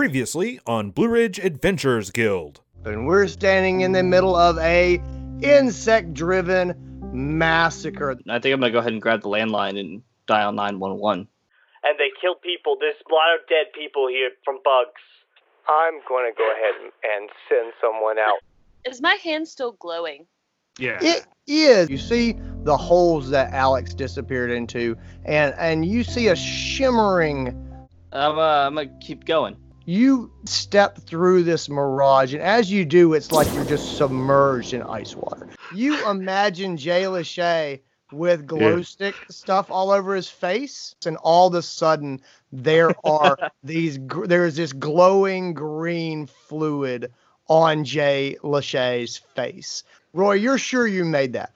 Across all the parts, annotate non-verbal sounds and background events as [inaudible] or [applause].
Previously on Blue Ridge Adventurer's Guild. And we're standing in the middle of a insect-driven massacre. I think I'm gonna go ahead and grab the landline and dial 911. and they killed people. There's a lot of dead people here from bugs. I'm going to go ahead and- and send someone out. Is my hand still glowing? Yeah. It is. You see the holes that Alex disappeared into, and and you see a shimmering. I'm, uh, I'm gonna keep going. You step through this mirage, and as you do, it's like you're just submerged in ice water. You imagine Jay Lachey with glow stick stuff all over his face, and all of a sudden there [laughs] are these. There's this glowing green fluid on Jay Lachey's face. Roy, you're sure you made that?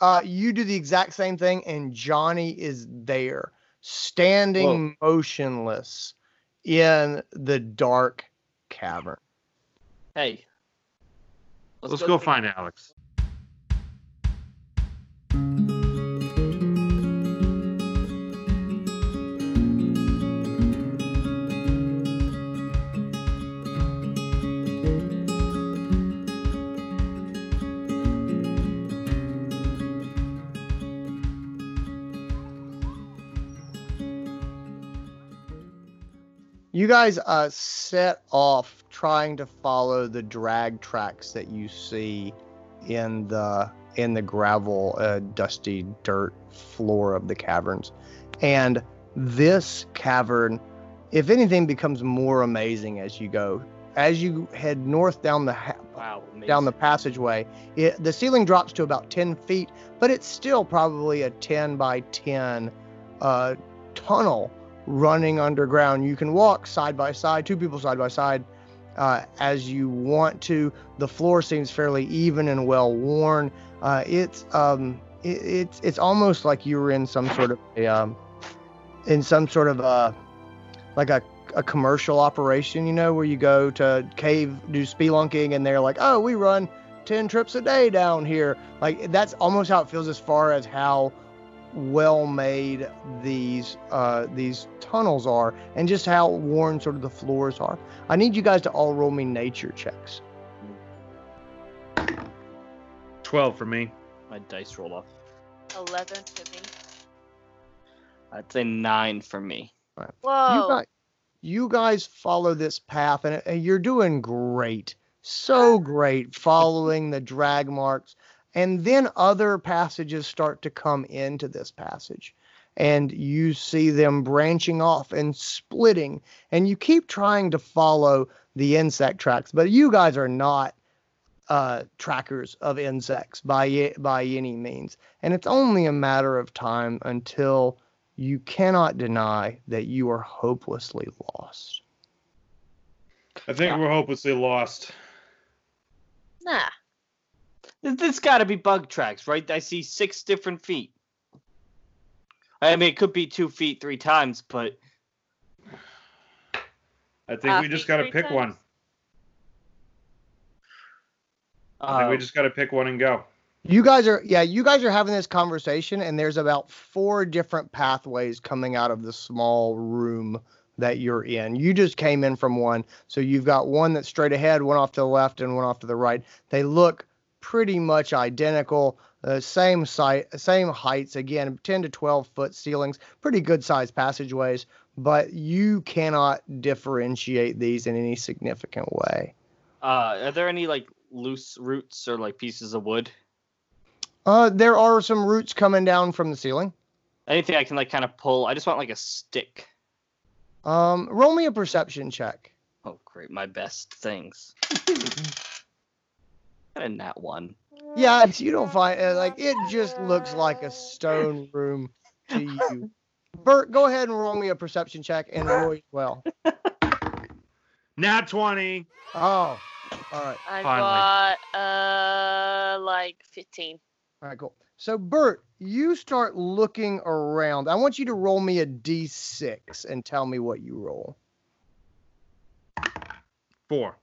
Uh, you do the exact same thing, and Johnny is there, standing motionless in the dark cavern. Hey. Let's go find Alex. Guys uh, set off trying to follow the drag tracks that you see in the in the gravel, uh, dusty dirt floor of the caverns, and this cavern, if anything, becomes more amazing as you go. As you head north down the ha- Wow. Down the passageway. It, the ceiling drops to about 10 feet, but it's still probably a 10 by 10 uh, tunnel running underground. You can walk side by side, two people side by side, uh, as you want to. The floor seems fairly even and well worn. Uh, it's um, it, it's it's almost like you were in some sort of a, um, in some sort of a like a a commercial operation, you know, where you go to cave do spelunking and they're like, oh, we run 10 trips a day down here. Like that's almost how it feels as far as how well made these uh, these tunnels are and just how worn sort of the floors are. I need you guys to all roll me nature checks. 12 for me. My dice roll off. 11 for me. I'd say nine for me. You Whoa. guys, you guys follow this path and, and you're doing great. So great following the drag marks. And then other passages start to come into this passage. And you see them branching off and splitting. And you keep trying to follow the insect tracks, but you guys are not uh, trackers of insects by by any means. And it's only a matter of time until you cannot deny that you are hopelessly lost. I think we're hopelessly lost. Nah. Th- This got to be bug tracks, right? I see six different feet. I mean, it could be two feet three times, but I think Uh, we just got to pick times? one. I think we uh, just got to pick one and go. You guys are yeah, you guys are having this conversation and there's about four different pathways coming out of the small room that you're in. You just came in from one, so you've got one that's straight ahead, one off to the left and one off to the right. They look pretty much identical, uh, same site, same heights again, 10 to 12 foot ceilings, pretty good sized passageways, but you cannot differentiate these in any significant way. uh, are there any like loose roots or like pieces of wood? Uh, there are some roots coming down from the ceiling. Anything I can like kind of pull? I just want like a stick. Um, roll me a perception check. Oh, great, my best things. [laughs] and that one. Yeah, it's, you don't find uh, like it just looks like a stone room to you. Bert, go ahead and roll me a perception check and Roy as well. [laughs] Nat 20. Oh, all right, I Finally. got uh like 15. all right, cool. So Bert, you start looking around. I want you to roll me a d6 and tell me what you roll. Four.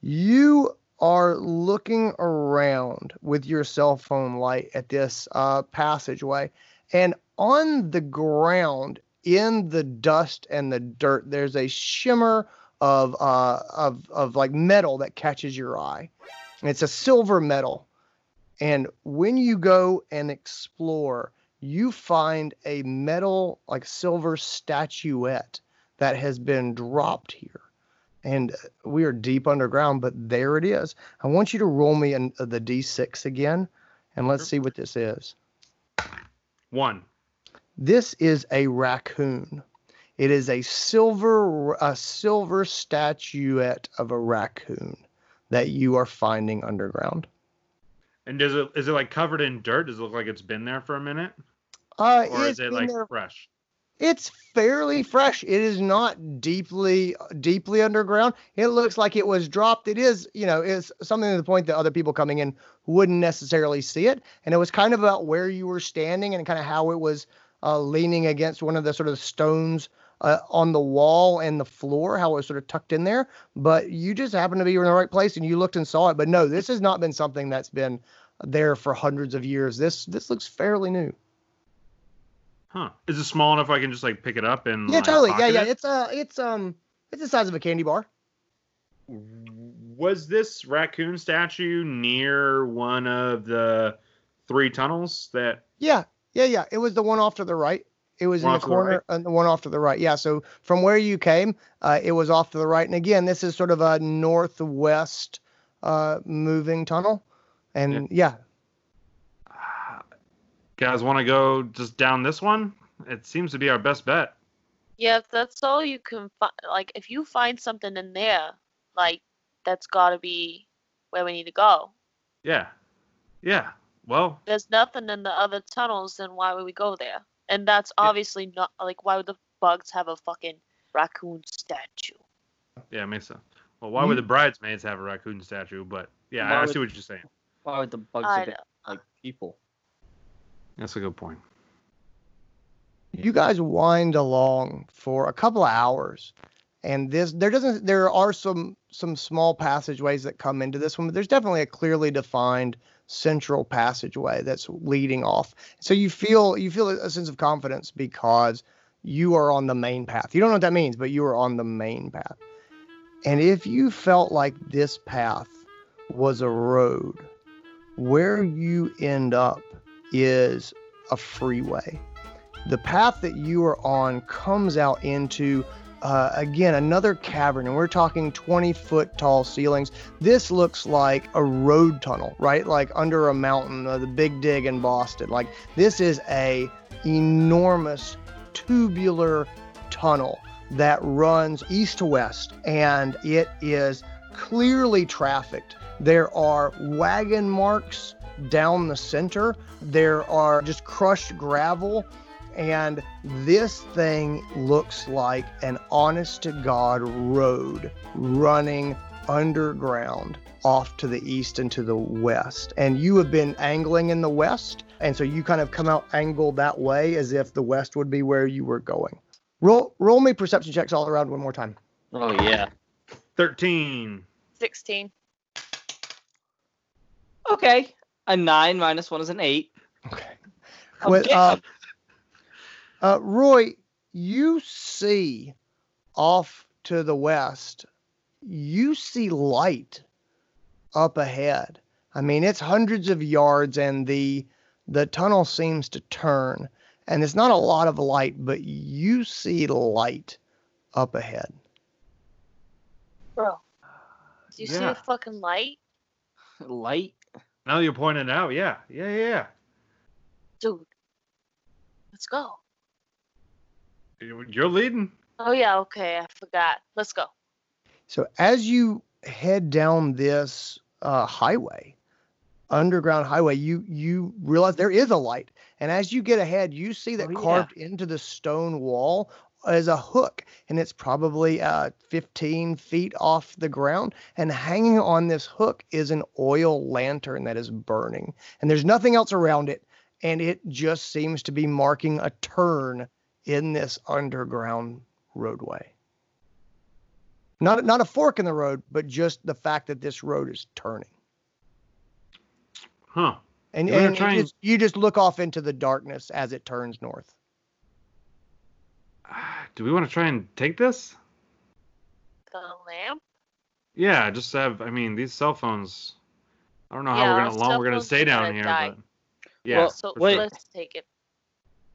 You are looking around with your cell phone light at this uh, passageway, and on the ground in the dust and the dirt, there's a shimmer of uh, of of like metal that catches your eye. And it's a silver metal. And when you go and explore, you find a metal like silver statuette that has been dropped here. And we are deep underground, but there it is. I want you to roll me an, uh, the d6 again, and let's see what this is. One. This is a raccoon. It is a silver a silver statuette of a raccoon that you are finding underground. And does it is it like covered in dirt? Does it look like it's been there for a minute, Uh, or is it like there- fresh? It's fairly fresh. It is not deeply deeply underground. It looks like it was dropped. It is, you know, it's something to the point that other people coming in wouldn't necessarily see it. And it was kind of about where you were standing and kind of how it was uh, leaning against one of the sort of stones uh, on the wall and the floor, how it was sort of tucked in there. But you just happened to be in the right place and you looked and saw it. But no, this has not been something that's been there for hundreds of years. This this looks fairly new. Huh? Is it small enough I can just like pick it up and Yeah, like, totally. Yeah, yeah. it? It's uh it's um it's the size of a candy bar. Was this raccoon statue near one of the three tunnels that? Yeah, yeah, yeah. It was the one off to the right. It was One in the to the corner right? and the one off to the right. Yeah. So from where you came, uh, it was off to the right. And again, this is sort of a northwest uh, moving tunnel. And yeah. Guys, want to go just down this one? It seems to be our best bet. Yeah, if that's all you can find, like if you find something in there, like that's got to be where we need to go. Yeah, yeah. Well, There's nothing in the other tunnels, then why would we go there? And that's Yeah. obviously not like why would the bugs have a fucking raccoon statue? yeah, makes sense. Well, why would the mm. bridesmaids have a raccoon statue? But yeah, Why I would- see what you're saying. Why would the bugs have know. like people? That's a good point. you guys wind along for a couple of hours and this there doesn't there are some some small passageways that come into this one but there's definitely a clearly defined central passageway that's leading off. So you feel you feel a sense of confidence because you are on the main path. You don't know what that means but you are on the main path. And if you felt like this path was a road where you end up is a freeway. The path that you are on comes out into uh, again another cavern and we're talking 20 foot tall ceilings. This looks like a road tunnel right? Like under a mountain uh, the big dig in boston. Like this is a enormous tubular tunnel that runs east to west and it is clearly trafficked. There are wagon marks down the center there are just crushed gravel and this thing looks like an honest to God road running underground off to the east and to the west. And you have been angling in the west. And so you kind of come out angled that way as if the west would be where you were going. Roll, roll me perception checks all around one more time. Oh yeah. Thirteen. Sixteen. Okay. A nine minus one is an eight. Okay. With, yeah. uh, uh, Roy, you see off to the west, you see light up ahead. I mean, it's hundreds of yards, and the the tunnel seems to turn, and it's not a lot of light, but you see light up ahead. Bro. Do you see Yeah. the fucking light? Light. Now you're pointing it out, yeah, yeah, yeah. Dude. Let's go. You- You're leading. Oh yeah, okay, I forgot. Let's go. So as you head down this uh, highway, underground highway, you you realize there is a light, and as you get ahead, you see that Oh, yeah. carved into the stone wall is a hook, and it's probably uh, 15 feet off the ground, and hanging on this hook is an oil lantern that is burning, and there's nothing else around it, and it just seems to be marking a turn in this underground roadway. Not not a fork in the road, but just the fact that this road is turning. Huh. And, and try and- just, you just look off into the darkness as it turns north. [sighs] Do we want to try and take this? The lamp? Yeah, just have. I mean, these cell phones. I don't know how we're gonna long we're gonna stay down gonna here, die. but yeah. Well, So wait. sure. let's take it.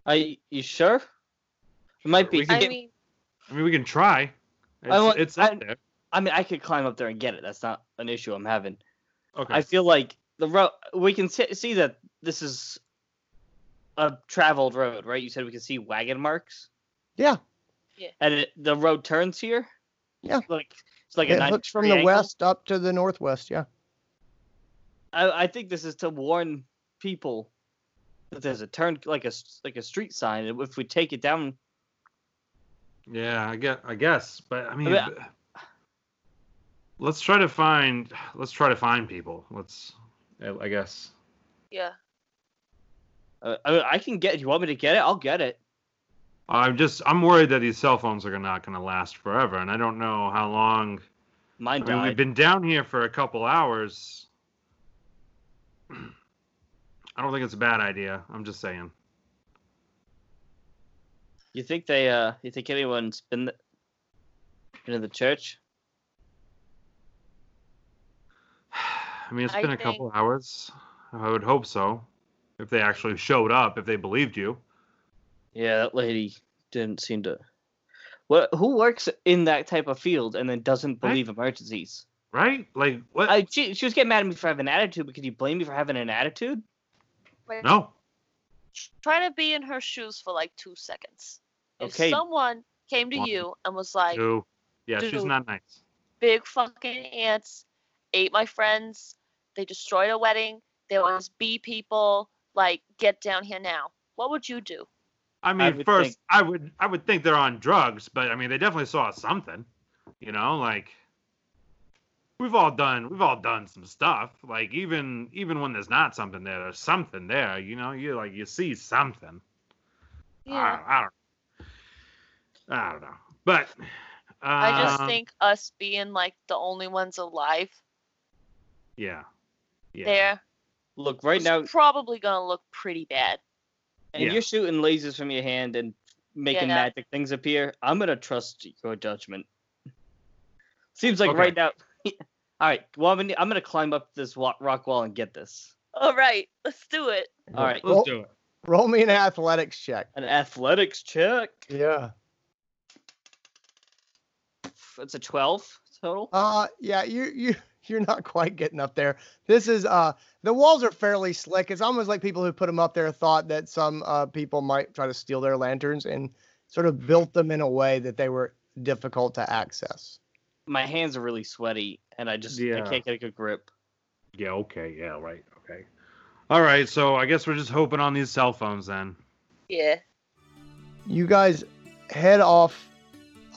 Are you, you sure? It might be. Can I mean, I mean, we can try. It's, I want- it's up I- there. I mean, I could climb up there and get it. That's not an issue I'm having. Okay. I feel like the road. We can see, see that this is a traveled road, right? You said we can see wagon marks, Yeah, and it, the road turns here. Yeah. Like it's like it 90 hooks from the angle. west up to the northwest. Yeah. I, I think this is to warn people that there's a turn, like a s- like a street sign. If we take it down, Yeah, I guess. I guess, but I mean, mean, let's try to find. Let's try to find people. Let's. I I guess. yeah. uh, I, I can get. You want me to get it? I'll get it. I'm just. I'm worried that these cell phones are not going to last forever, and I don't know how long. Mine I mean, we've been down here for a couple hours. I don't think it's a bad idea. I'm just saying. You think they? Uh, you think anyone's been th- been in the church? [sighs] I mean, it's I been a couple hours. I would hope so. If they actually showed up, if they believed you. Yeah, that lady didn't seem to. What? Who works in that type of field and then doesn't believe Right. believe emergencies? Right? Like what? I, she, she was getting mad at me for having an attitude, but could you blame me for having an attitude? Like, no. Try to be in her shoes for like two seconds. Okay. If someone came to One, you and was like, Two. Yeah, she's not nice. big fucking ants ate my friends, they destroyed a wedding, there was bee people, like, get down here now. What would you do? I mean, would first think- I would I would think they're on drugs, but I mean they definitely saw something. You know, like we've all done we've all done some stuff. Like even even when there's not something there, there's something there. You know, you like you see something. Yeah. I, I don't. I don't know, but I just um, think us being like the only ones alive yeah, yeah. there Look, right now, probably gonna look pretty bad. And Yeah. you're shooting lasers from your hand and making Yeah. magic things appear. I'm gonna trust your judgment. Seems like Okay. right now. [laughs] All right, well, I'm gonna, I'm gonna climb up this rock wall and get this. All right, let's do it. All right, Let's Well- do it. Roll me an athletics check. an athletics check. Yeah. It's a 12 total. Uh yeah, you you you're not quite getting up there. This is uh the walls are fairly slick. It's almost like people who put them up there thought that some uh people might try to steal their lanterns and sort of built them in a way that they were difficult to access. My hands are really sweaty, and I just I can't get a good grip. Yeah. Okay. Yeah. Right. Okay. All right. So I guess we're just hoping on these cell phones then. Yeah. You guys head off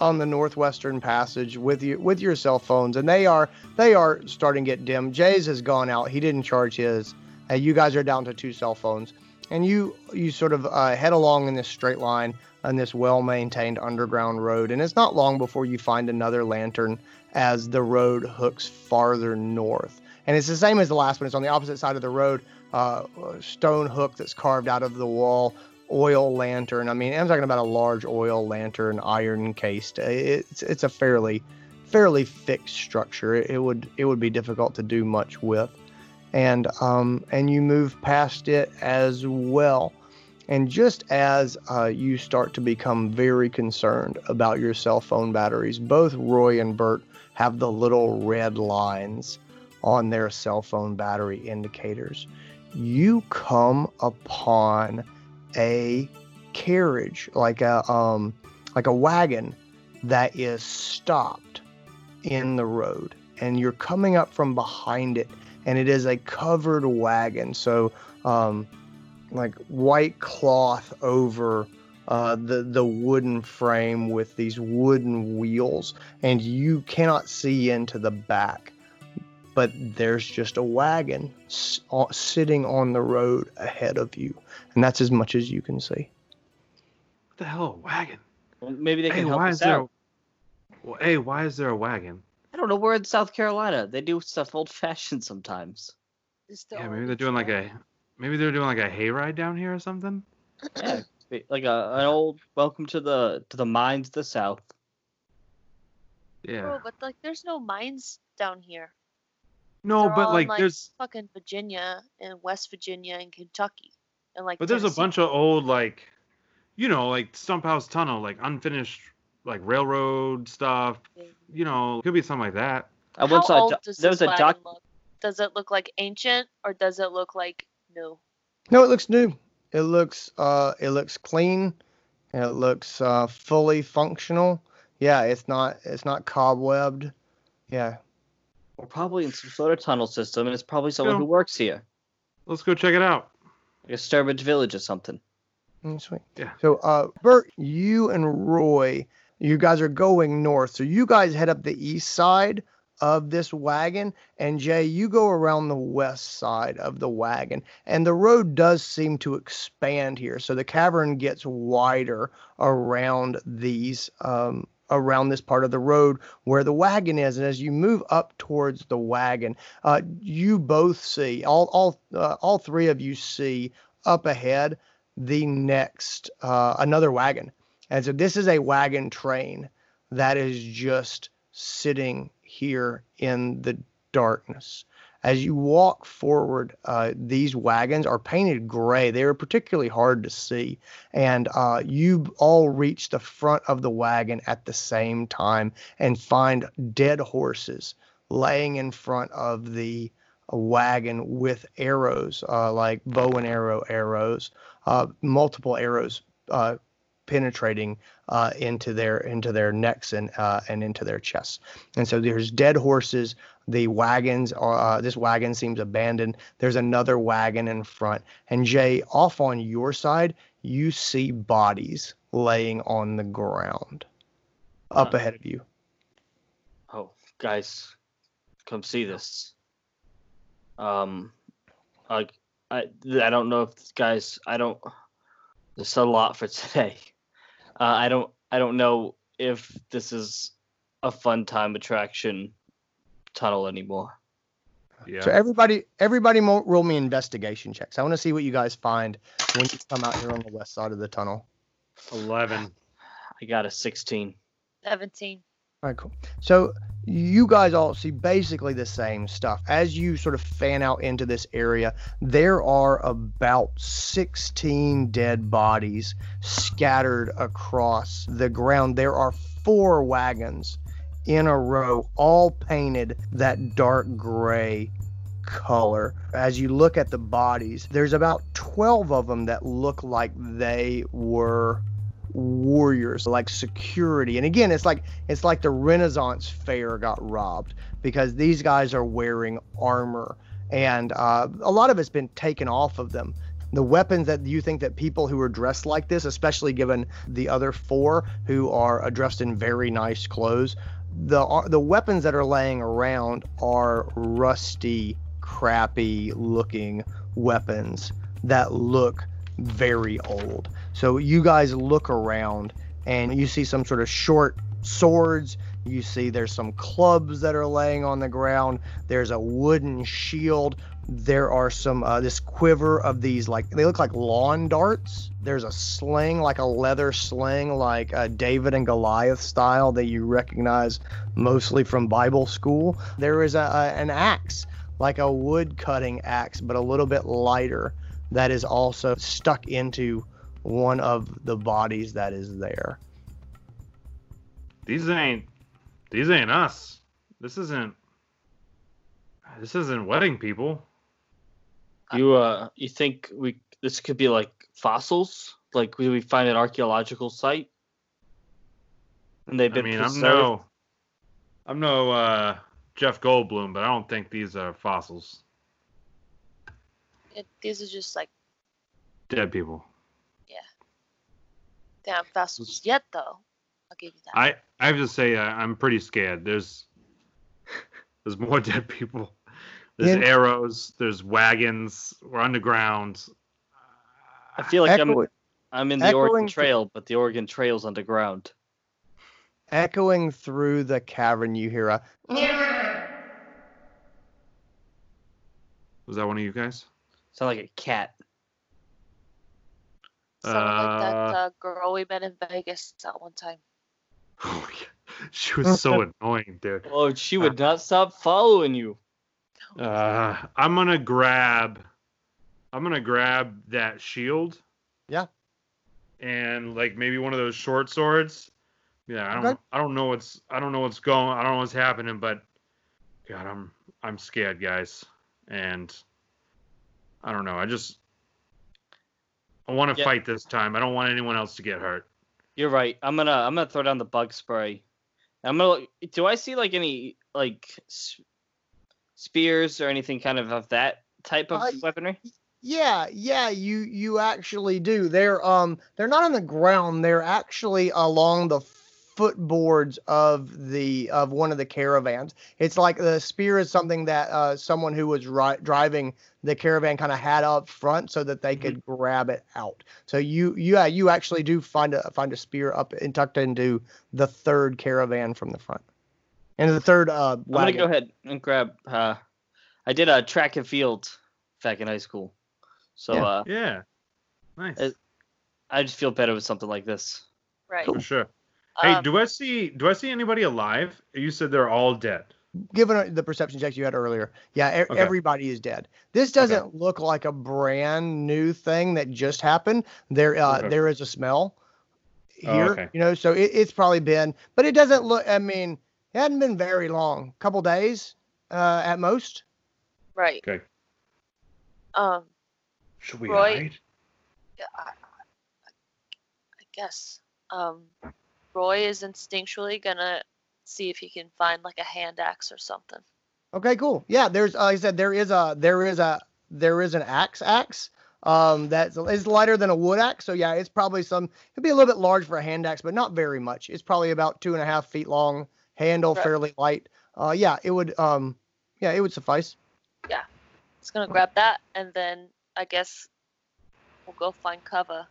on the northwestern passage with you with your cell phones and they are they are starting to get dim. Jay's has gone out. He didn't charge his. Uh, you guys are down to two cell phones. And you you sort of uh, head along in this straight line on this well-maintained underground road and it's not long before you find another lantern as the road hooks farther north. And it's the same as the last one. It's on the opposite side of the road. Uh, stone hook that's carved out of the wall oil lantern. I mean, I'm talking about a large oil lantern, iron cased. It's it's a fairly fairly fixed structure. It, it would it would be difficult to do much with, and um and you move past it as well. And just as uh, you start to become very concerned about your cell phone batteries, both Roy and Bert have the little red lines on their cell phone battery indicators. You come upon a carriage like a um like a wagon that is stopped in the road and you're coming up from behind it and it is a covered wagon. So um like white cloth over uh, the the wooden frame with these wooden wheels and you cannot see into the back. But there's just a wagon s- sitting on the road ahead of you and that's as much as you can see. What the hell, a wagon? Well, Maybe they Hey, can help why us is there? out. A, well, hey, why is there a wagon? I don't know. We're in South Carolina. They do stuff old fashioned sometimes. It's Yeah, maybe they're doing like a, maybe they're doing like a hayride down here or something. Yeah, [clears throat] Like a an old welcome to the to the mines of the south. Yeah. Bro, but like, there's no mines down here. No, they're but all in, like like, there's Fucking Virginia and West Virginia and Kentucky and like. but there's a Tennessee. bunch of old like you know, like Stump House Tunnel, like unfinished like railroad stuff. You know, could be something like that. I How once saw old doc- does there was a wagon doc look? Does it look like ancient or does it look like new? No, it looks new. It looks uh it looks clean. and It looks uh fully functional. Yeah, it's not it's not cobwebbed. Yeah. We're probably in some sort of tunnel system, and it's probably someone Yeah. who works here, Let's go check it out. Like a Sturbridge Village or something. Mm, Sweet. Yeah. So uh Bert, you and Roy, you guys are going north. So you guys head up the east side of this wagon and Jay, you go around the west side of the wagon. And the road does seem to expand here. So the cavern gets wider around these um around this part of the road where the wagon is. And as you move up towards the wagon uh, you both see all all uh, all three of you see up ahead the next uh, another wagon. And so this is a wagon train that is just sitting here in the darkness as you walk forward uh, these wagons are painted gray. They are particularly hard to see. And uh, you all reach the front of the wagon at the same time and find dead horses laying in front of the wagon with arrows uh, like bow and arrow arrows uh, multiple arrows uh, penetrating uh, into their into their necks and uh, and into their chests and so there's dead horses the wagons are uh, this wagon seems abandoned there's another wagon in front and jay off on your side you see bodies laying on the ground up ahead of you Oh, guys, come see this. Um, like I I don't know if guys I don't. There's a lot for [laughs] today. Uh, I don't I don't know if this is a fun time attraction tunnel anymore. Yeah. so everybody everybody mo- roll me investigation checks i want to see what you guys find when you come out here on the west side of the tunnel Eleven. I got a 16. 17. All right, cool. So you guys all see basically the same stuff. As you sort of fan out into this area, there are about 16 dead bodies scattered across the ground. There are four wagons in a row, all painted that dark gray color. As you look at the bodies, there's about 12 of them that look like they were warriors like security. And again it's like it's like the renaissance fair got robbed because these guys are wearing armor. And uh, a lot of it's been taken off of them. The weapons that you think that people who are dressed like this especially given the other four who are dressed in very nice clothes the uh, the weapons that are laying around are rusty crappy looking weapons that look very old so you guys look around and you see some sort of short swords. You see there's some clubs that are laying on the ground. There's a wooden shield. There are some uh, this quiver of these like they look like lawn darts. There's a sling like a leather sling like uh, David and Goliath style that you recognize mostly from Bible school. There is a, a an axe like a wood cutting axe but a little bit lighter that is also stuck into one of the bodies that is there. These ain't. These ain't us. This isn't. This isn't wedding people. You uh you think we this could be like fossils? Like we we find an archaeological site? And they've been I been mean, I'm no. I'm no uh, Jeff Goldblum, but I don't think these are fossils. It, these are just like Dead people. Damn fossils yet, though. I'll give you that. I I have to say uh, I'm pretty scared. There's [laughs] there's more dead people. There's In- arrows. There's wagons. We're underground. I feel like I'm I'm in the echoing Oregon th- Trail, but the Oregon Trail's underground. echoing through the cavern, you hear a Was that one of you guys? Sound like a cat. Sounded like that Uh, uh, girl we met in Vegas at one time. [laughs] Oh my God. She was so [laughs] annoying, dude. Oh, she would not stop following you. Uh, I'm gonna grab. I'm gonna grab that shield. Yeah. And like maybe one of those short swords. Yeah, I don't. Okay. I don't know what's. I don't know what's going. I don't know what's happening, but God, I'm. I'm scared, guys, and I don't know. I just. I want to Yeah. fight this time. I don't want anyone else to get hurt. You're right. I'm gonna I'm gonna throw down the bug spray. I'm gonna. Do I see like any like spears or anything kind of of that type of Uh, weaponry? Yeah, yeah, you you actually do. They're um they're not on the ground. They're actually along the footboards of the of one of the caravans. It's like the spear is something that uh, someone who was ri- driving the caravan kind of had up front so that they could grab it out. So you yeah you actually do find a find a spear up and tucked into the third caravan from the front. And the third uh I'm gonna go ahead and grab. Uh, I did a track and field back in high school, so Yeah. uh, Yeah. Nice. Uh, I just feel better with something like this. Right. For sure. Hey, Um, do I see? Do I see anybody alive? You said they're all dead. given the perception checks you had earlier, yeah, e- Okay. everybody is dead. This doesn't look like a brand new thing that just happened. There, uh, Okay. there is a smell Oh, here, okay. you know, so it, it's probably been, but it doesn't look. I mean, it hadn't been very long, couple days uh, at most. right. Okay. Um, Should we Roy? hide? yeah, I, I guess. Um, Roy is instinctually gonna see if he can find like a hand axe or something. Okay, cool. Yeah, there's, uh, like I said, there is a, there is a, there is an axe axe. Um, that's it's lighter than a wood axe, so yeah, it's probably some. It'd be a little bit large for a hand axe, but not very much. It's probably about two and a half feet long, handle Right. fairly light. Uh, yeah, it would, um, yeah, it would suffice. Yeah, it's gonna grab that, and then I guess we'll go find cover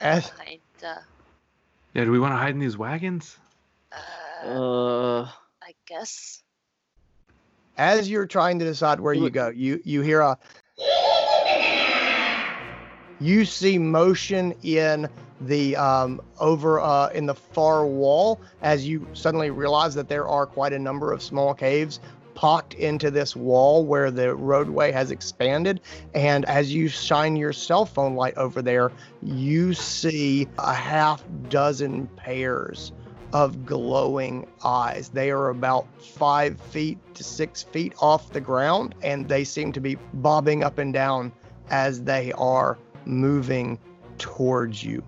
As behind. Uh, Yeah. Do we want to hide in these wagons? uh, Uh, I guess. as you're trying to decide where you go, you you hear a you see motion in the um, over uh, in the far wall as you suddenly realize that there are quite a number of small caves pocked into this wall where the roadway has expanded and as you shine your cell phone light over there you see a half dozen pairs of glowing eyes they are about five feet to six feet off the ground and they seem to be bobbing up and down as they are moving towards you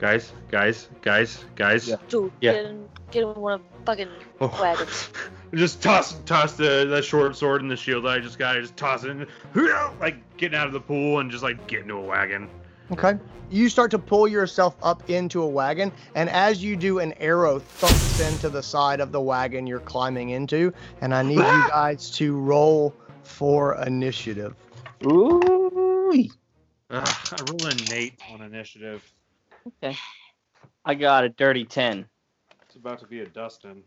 Guys, guys, guys, guys. Yeah. Yeah. Get in, one of fucking Oh. wagons. [laughs] just toss toss the, the short sword and the shield that I just got. I just toss it, in, like getting out of the pool and just like get into a wagon. Okay. You start to pull yourself up into a wagon, and as you do, an arrow thumps into the side of the wagon you're climbing into. And I need you [laughs] guys to roll for initiative. ooh. Ugh, I roll a Nate on initiative. Okay. I got a dirty ten. It's about to be a Dustin.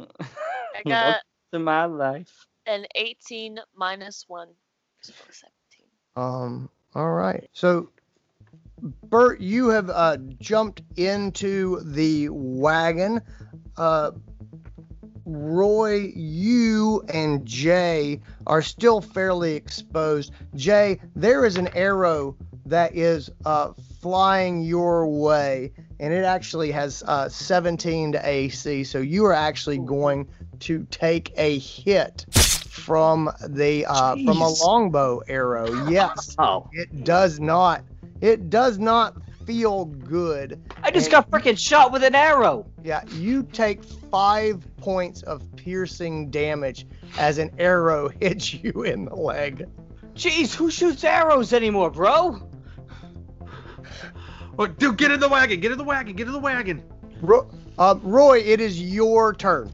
I [laughs] got to my life. an 18 minus 1. So 17. Um. All right. So, Bert, you have uh, jumped into the wagon. Uh, Roy, you and Jay are still fairly exposed. Jay, there is an arrow that is uh, flying your way, and it actually has uh, 17 to AC. So you are actually going to take a hit from the uh, from a longbow arrow. Yes, [laughs] Oh, it does not. It does not feel good. I just And got freaking shot with an arrow. Yeah, you take five points of piercing damage as an arrow [laughs] hits you in the leg. Jeez, who shoots arrows anymore, bro? Oh, dude, get in the wagon! Get in the wagon! Get in the wagon! Ro- uh, Roy, it is your turn.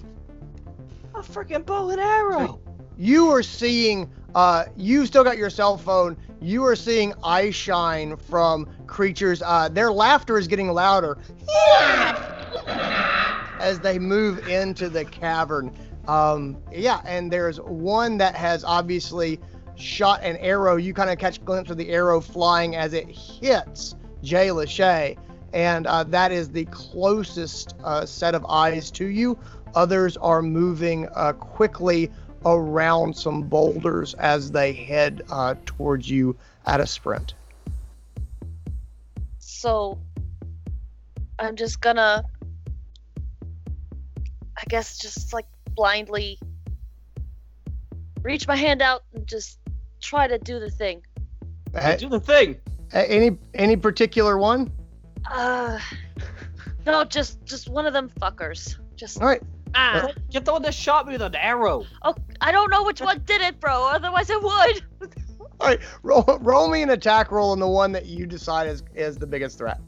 A freaking bow and arrow. You are seeing. Uh, you still got your cell phone. You are seeing eye shine from creatures. Uh, their laughter is getting louder as they move into the cavern. Um, yeah, and there's one that has obviously shot an arrow. You kind of catch a glimpse of the arrow flying as it hits Jay Lachey, and uh, that is the closest uh, set of eyes to you. Others are moving uh, quickly around some boulders as they head uh, towards you at a sprint. So I'm just gonna I guess just like blindly reach my hand out and just try to do the thing. Uh, Do the thing. Any any particular one? Uh No, just just one of them fuckers. Just All right. ah. Get the one that shot me with an arrow. Oh, I don't know which one did it, bro. Otherwise, I would. All right. Roll roll me an attack roll on the one that you decide is is the biggest threat.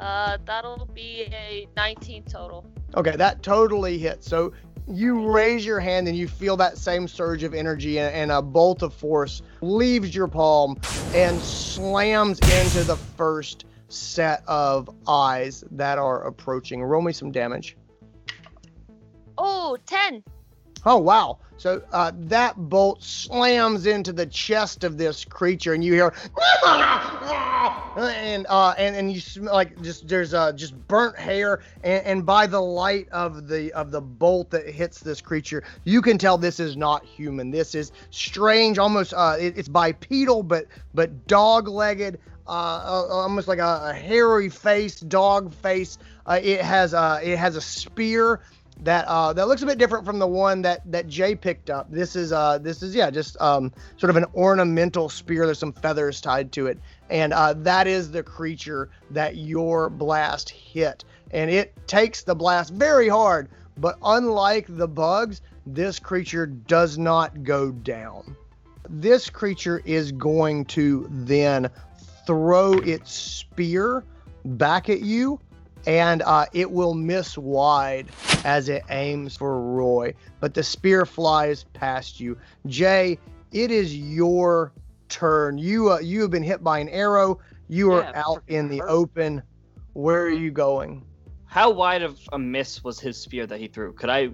Uh, that'll be a 19 total. Okay, that totally hits. So you raise your hand and you feel that same surge of energy and, and a bolt of force leaves your palm and slams into the first set of eyes that are approaching. Roll me some damage. Oh, 10. Oh wow! So uh, that bolt slams into the chest of this creature, and you hear, [laughs] and uh, and and you smell like just there's uh, just burnt hair, and, and by the light of the of the bolt that hits this creature, you can tell this is not human. This is strange, almost uh, it, it's bipedal, but but dog-legged. Uh, uh, almost like a, a hairy face, dog face. Uh, it has uh, it has a spear that uh, that looks a bit different from the one that that Jay picked up. This is uh this is yeah just um sort of an ornamental spear. There's some feathers tied to it, and uh, that is the creature that your blast hit, and it takes the blast very hard. But unlike the bugs, this creature does not go down. This creature is going to then throw its spear back at you and uh, it will miss wide as it aims for Roy. But the spear flies past you. Jay, it is your turn. You uh, you have been hit by an arrow. You are Yeah, out in the hurt. open. Where are you going? How wide of a miss was his spear that he threw? Could I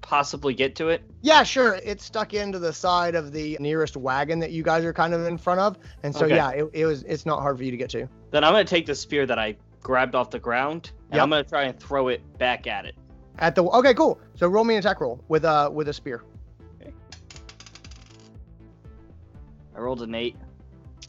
possibly get to it? Yeah, sure. It's stuck into the side of the nearest wagon that you guys are kind of in front of, and so Okay. yeah, it, it was. It's not hard for you to get to. Then I'm gonna take the spear that I grabbed off the ground and Yep. I'm gonna try and throw it back at it. At the okay, cool. So roll me an attack roll with uh with a spear. Okay. I rolled an eight.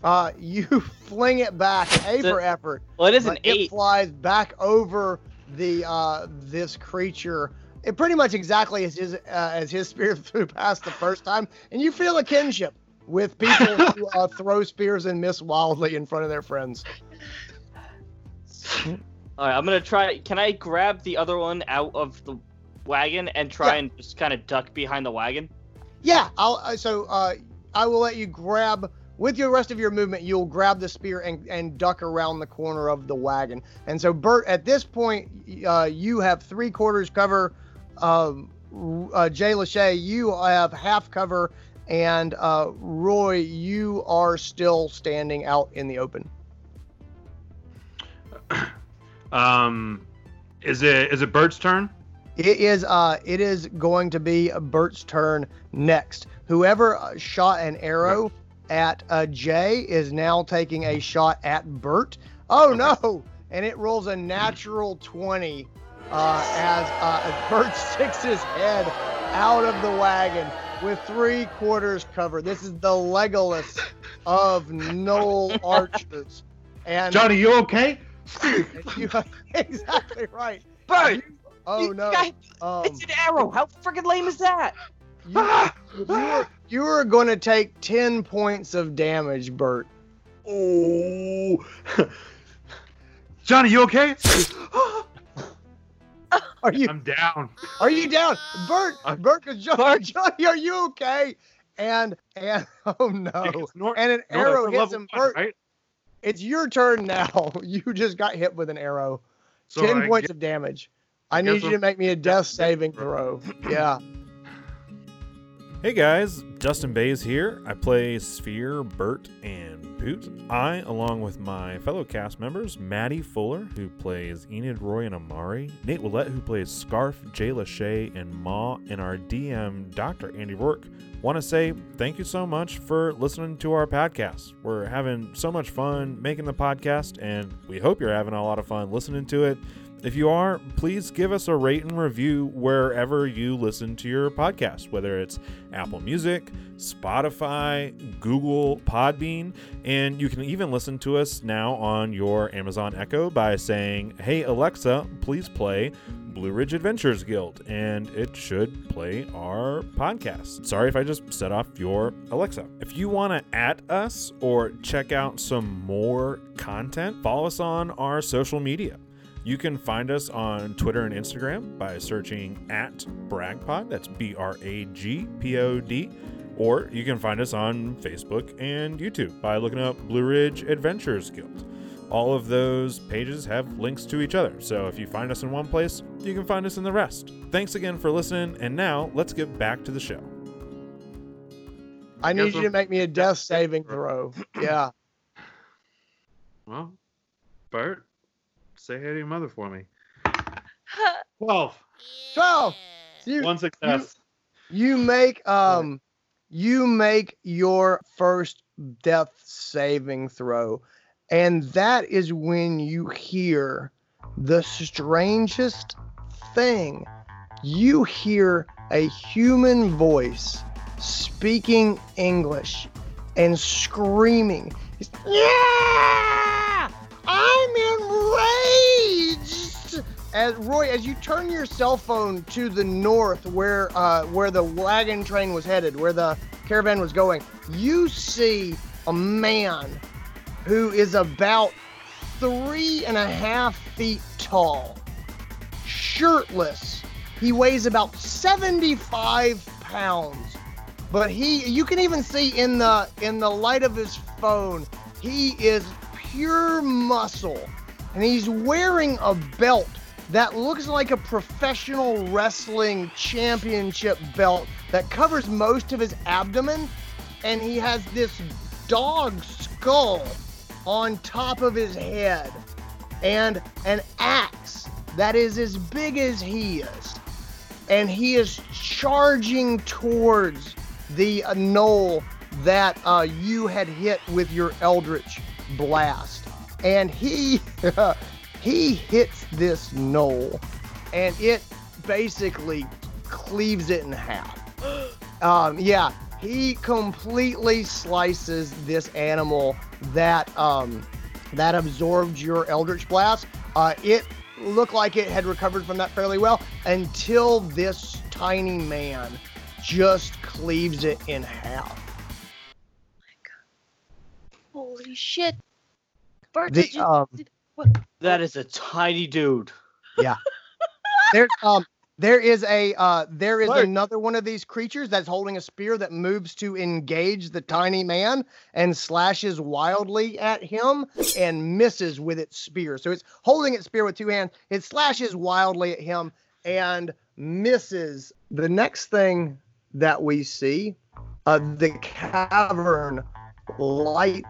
Uh, [laughs] you fling it back. A The- for effort. Well, it is an but It flies back over the uh this creature. It pretty much exactly as his uh, as his [laughs] spear flew past the first time, and you feel a kinship with people [laughs] who uh, throw spears and miss wildly in front of their friends. All right, I'm gonna try. Can I grab the other one out of the wagon and try Yeah. and just kind of duck behind the wagon? Yeah, I'll uh, so uh I will let you grab with your rest of your movement. You'll grab the spear and and duck around the corner of the wagon. And so Bert, at this point, uh, you have three quarters cover. Um, uh, Jay Lachey, you have half cover, and uh, Roy, you are still standing out in the open. [clears throat] Um, is it is it Bert's turn? It is uh it is going to be Bert's turn next. Whoever uh, shot an arrow at uh, Jay is now taking a shot at Bert. Oh no! And it rolls a natural 20 uh, as uh, as Bert [laughs] sticks his head out of the wagon with three quarters covered. This is the Legolas of Gnoll [laughs] Archers. And Johnny, you okay? [laughs] you, exactly right. Bert, You- oh no! guy- Um, it's an arrow. How freaking lame is that? you, you are, you are going to take 10 points of damage, Bert. Oh, [laughs] Johnny, you okay? [gasps] Are you I'm down. are you down? Bert, I'm- Bert, is Johnny, Bert. Johnny, are you okay? And and [laughs] oh no. It's nor- And an no, arrow hits him. one, Bert, right? It's your turn now. [laughs] You just got hit with an arrow. So 10 I points get- of damage. I I need you I'm- to make me a death saving throw. Yeah. [clears throat] Hey guys, Justin Bays here. I play Sphere, Bert, and Poot. I, along with my fellow cast members, Maddie Fuller, who plays Enid, Roy, and Amari, Nate Willette, who plays Scarf, Jay Lachey, and Ma, and our DM, Dr. Andy Rourke, want to say thank you so much for listening to our podcast. We're having so much fun making the podcast, and we hope you're having a lot of fun listening to it. If you are, please give us a rate and review wherever you listen to your podcast, whether it's Apple Music, Spotify, Google, Podbean, and you can even listen to us now on your Amazon Echo by saying, Hey Alexa, please play Blue Ridge Adventurer's Guild, and it should play our podcast. Sorry if I just set off your Alexa. If you want to at us or check out some more content, follow us on our social media. You can find us on Twitter and Instagram by searching at BragPod. That's B R A G P O D. Or you can find us on Facebook and YouTube by looking up Blue Ridge Adventurer's Guild. All of those pages have links to each other, so if you find us in one place, you can find us in the rest. Thanks again for listening, and now let's get back to the show. I need you to make me a death saving throw. [clears throat] [clears throat] Yeah. Well, Bert, say hey to your mother for me. [laughs] 12. 12. You, One success. you make um you make your first death saving throw and that is when you hear the strangest thing. You hear a human voice speaking english and screaming. Yeah! I'm enraged! As Roy, as you turn your cell phone to the north, where uh, where the wagon train was headed, where the caravan was going, you see a man who is about three and a half feet tall, shirtless. He weighs about 75 pounds, but he you can even see in the in the light of his phone, he is pure muscle, and he's wearing a belt that looks like a professional wrestling championship belt that covers most of his abdomen. And he has this dog skull on top of his head. And an axe that is as big as he is. And he is charging towards the uh, gnoll that uh, you had hit with your eldritch blast. And he [laughs] he hits this gnoll and it basically cleaves it in half. [gasps] Um, yeah, he completely slices this animal that um, that absorbed your eldritch blast. Uh, it looked like it had recovered from that fairly well until this tiny man just cleaves it in half. Holy shit. Bert, The, did you, um, did, what? That is a tiny dude. Yeah. There's um there is a uh there is another one of these creatures that's holding a spear that moves to engage the tiny man and slashes wildly at him and misses with its spear. So it's holding its spear with two hands. It slashes wildly at him and misses. The next thing that we see, uh the cavern lights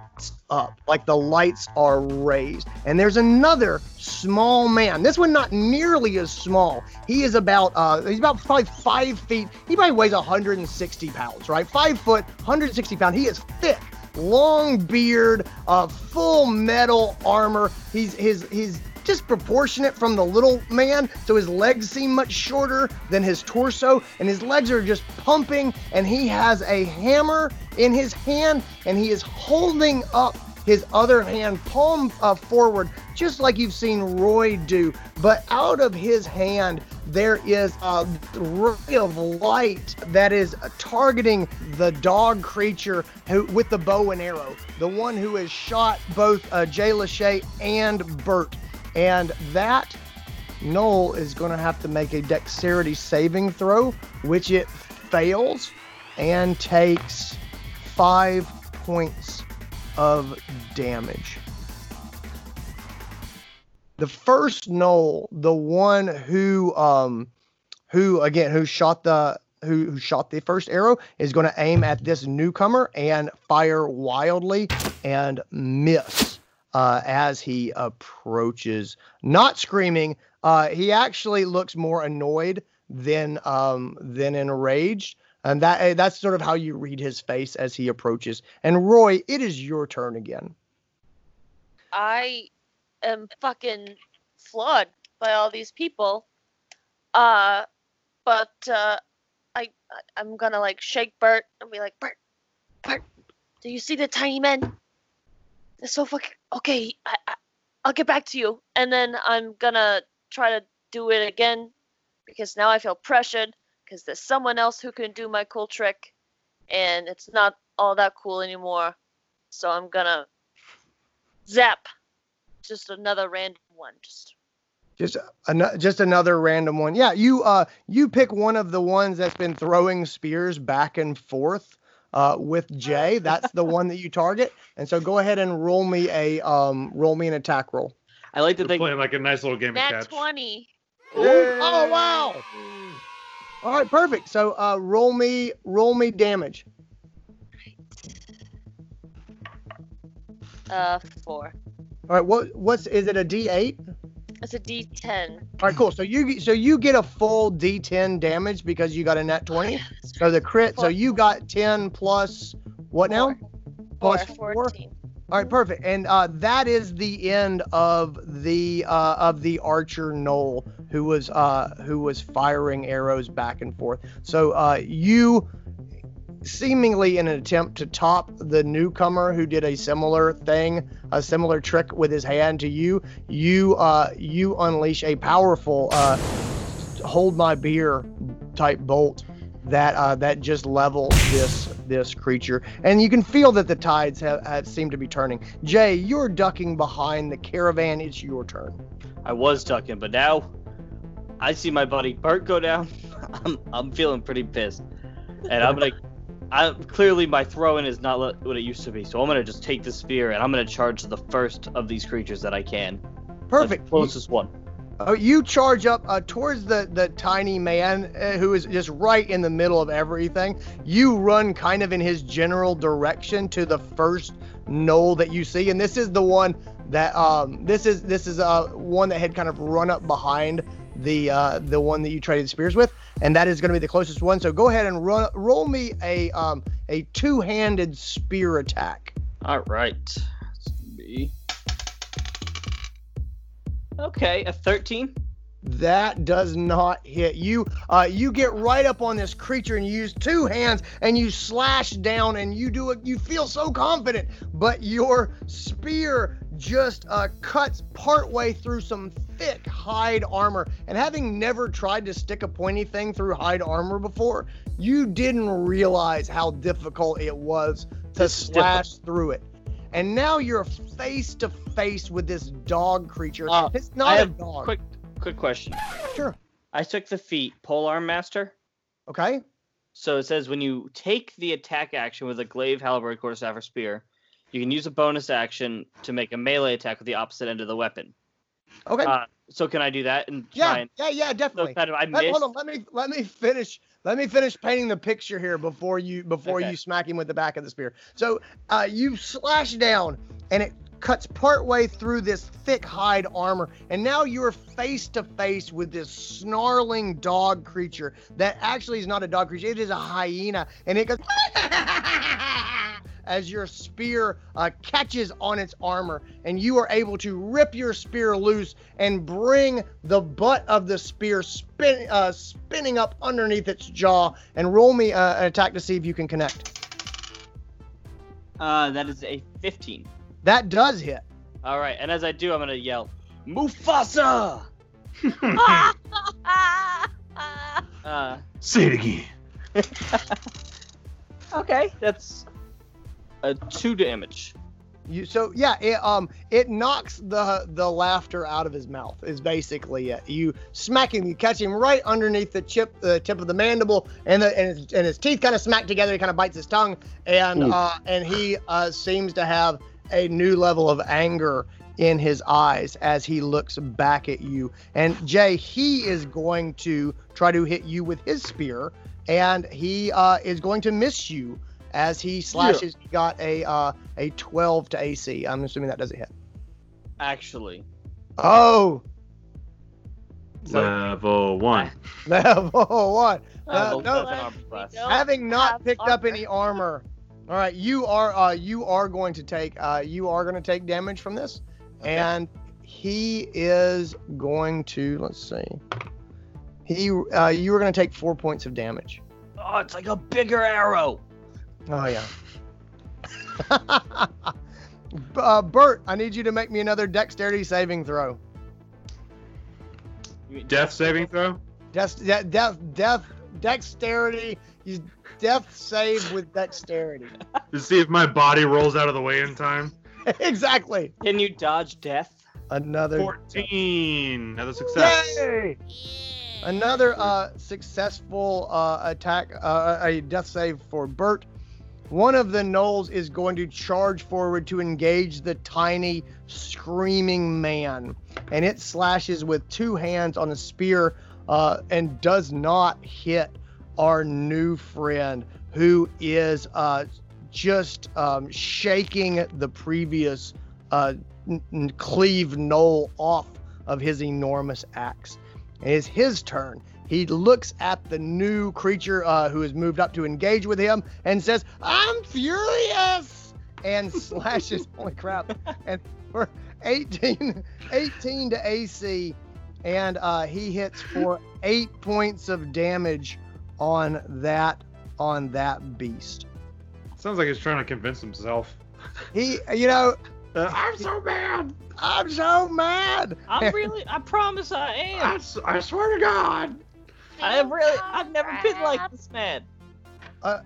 up like the lights are raised. And there's another small man. This one not nearly as small. He is about uh he's about probably five feet. He probably weighs 160 pounds right? Five foot 160 pounds. He is thick long beard uh full metal armor. He's his he's disproportionate from the little man, so his legs seem much shorter than his torso, and his legs are just pumping, and he has a hammer in his hand, and he is holding up his other hand palm uh, forward, just like you've seen Roy do. But out of his hand, there is a ray of light that is targeting the dog creature who, with the bow and arrow, the one who has shot both uh, Jay Lachey and Bert. And that Gnoll is going to have to make a dexterity saving throw, which it fails and takes five points of damage. The first Gnoll, the one who um who again who shot the who, who shot the first arrow is going to aim at this newcomer and fire wildly and miss uh, as he approaches. Not screaming. Uh, he actually looks more annoyed than um, than enraged. And that eh, that's sort of how you read his face as he approaches. And Roy, it is your turn again. I am fucking flawed by all these people. Uh, but uh, I I- I'm gonna like shake Bert and be like, Bert, Bert, do you see the tiny men? They're so fucking okay. I, I I'll get back to you, and then I'm gonna try to do it again because now I feel pressured because there's someone else who can do my cool trick, and it's not all that cool anymore. So I'm gonna zap just another random one. Just Just an- just another random one. Yeah, you uh you pick one of the ones that's been throwing spears back and forth uh with Jay. That's the one that you target. And so go ahead and roll me a um roll me an attack roll. I like to They're think. playing like a nice little game of nat catch. twenty. Oh wow. All right, perfect. So uh roll me roll me damage. Uh, four. All right, what what's is it a D8? It's a D10. All right, cool. So you so you get a full D10 damage because you got a net 20. So the crit, so you got 10 plus what now? Four. Plus Four. four? 14. All right, perfect. And uh, that is the end of the uh, of the archer Gnoll who was uh, who was firing arrows back and forth. So uh, you seemingly in an attempt to top the newcomer who did a similar thing, a similar trick with his hand to you, you uh, you unleash a powerful uh, hold my beer type bolt that uh, that just levels this this creature, and you can feel that the tides have, have seem to be turning. Jay, you're ducking behind the caravan. It's your turn. I was ducking, but now I see my buddy Bert go down. [laughs] I'm I'm feeling pretty pissed, and I'm gonna. I clearly my throwing is not what it used to be, so I'm gonna just take the spear and I'm gonna charge the first of these creatures that I can. The Perfect. closest one. Oh, you charge up uh, towards the the tiny man uh, who is just right in the middle of everything. You run kind of in his general direction to the first gnoll that you see, and this is the one that um this is this is uh one that had kind of run up behind the uh the one that you traded spears with, and that is going to be the closest one. So go ahead and run roll me a um a two-handed spear attack. All right. Be. Okay, a 13. That does not hit you. Uh, you get right up on this creature and you use two hands and you slash down and you do it. You feel so confident, but your spear just uh, cuts partway through some thick hide armor. And having never tried to stick a pointy thing through hide armor before, you didn't realize how difficult it was to is slash through it. And now you're face to face with this dog creature. Uh, it's not a dog. quick quick question. Sure. I took the feat polearm master. Okay. So it says when you take the attack action with a glaive, halberd, quarterstaff, or spear, you can use a bonus action to make a melee attack with the opposite end of the weapon. Okay. Uh, so can I do that and try yeah. and Yeah. Yeah. so Definitely. kind of I Let, hold on. Let me let me finish. Let me finish painting the picture here before you before Okay. you smack him with the back of the spear. So uh, you slash down, and it cuts partway through this thick hide armor, and now you're face to face with this snarling dog creature that actually is not a dog creature; it is a hyena, and it goes. [laughs] As your spear uh, catches on its armor, and you are able to rip your spear loose and bring the butt of the spear spin, uh, spinning up underneath its jaw. And roll me uh, an attack to see if you can connect. Uh, that is a 15. That does hit. All right, and as I do, I'm gonna yell, Mufasa! [laughs] [laughs] Uh, Say it again. [laughs] okay, that's a two damage. You so yeah, it um it knocks the the laughter out of his mouth is basically it. You smack him, you catch him right underneath the chip the tip of the mandible, and the and his, and his teeth kind of smack together. He kind of bites his tongue, and Ooh. uh and he uh seems to have a new level of anger in his eyes as he looks back at you. And Jay, he is going to try to hit you with his spear, and he uh, is going to miss you as he slashes. He got a uh, a 12 to AC. I'm assuming that doesn't hit. Actually, Oh, Level one. [laughs] level one. Uh, Uh, no, that's an armor we class. don't having not have picked up any armor. All right, you are uh, you are going to take uh, you are going to take damage from this, and he is going to let's see. He uh, you are going to take four points of damage. Oh, it's like a bigger arrow. Oh yeah. [laughs] uh, Bert, I need you to make me another dexterity saving throw. Death saving throw. Death, death, death, death dexterity. You death save with dexterity. [laughs] To see if my body rolls out of the way in time. [laughs] exactly. Can you dodge death? Another. 14. Another success. Yay! Another uh, successful uh, attack, uh, a death save for Bert. One of the gnolls is going to charge forward to engage the tiny, screaming man. And it slashes with two hands on the spear uh, and does not hit our new friend, who is uh, just um, shaking the previous uh, n- cleave gnoll off of his enormous axe. It is his turn. He looks at the new creature uh, who has moved up to engage with him and says, I'm furious! And [laughs] slashes, holy crap, and for 18, 18 to AC. And uh, he hits for eight points of damage on that on that beast. Sounds like he's trying to convince himself. He, you know, [laughs] Uh, I'm so mad. I'm so mad. I'm really. I promise I am. I swear to God. I have really. I've never been like this man. a,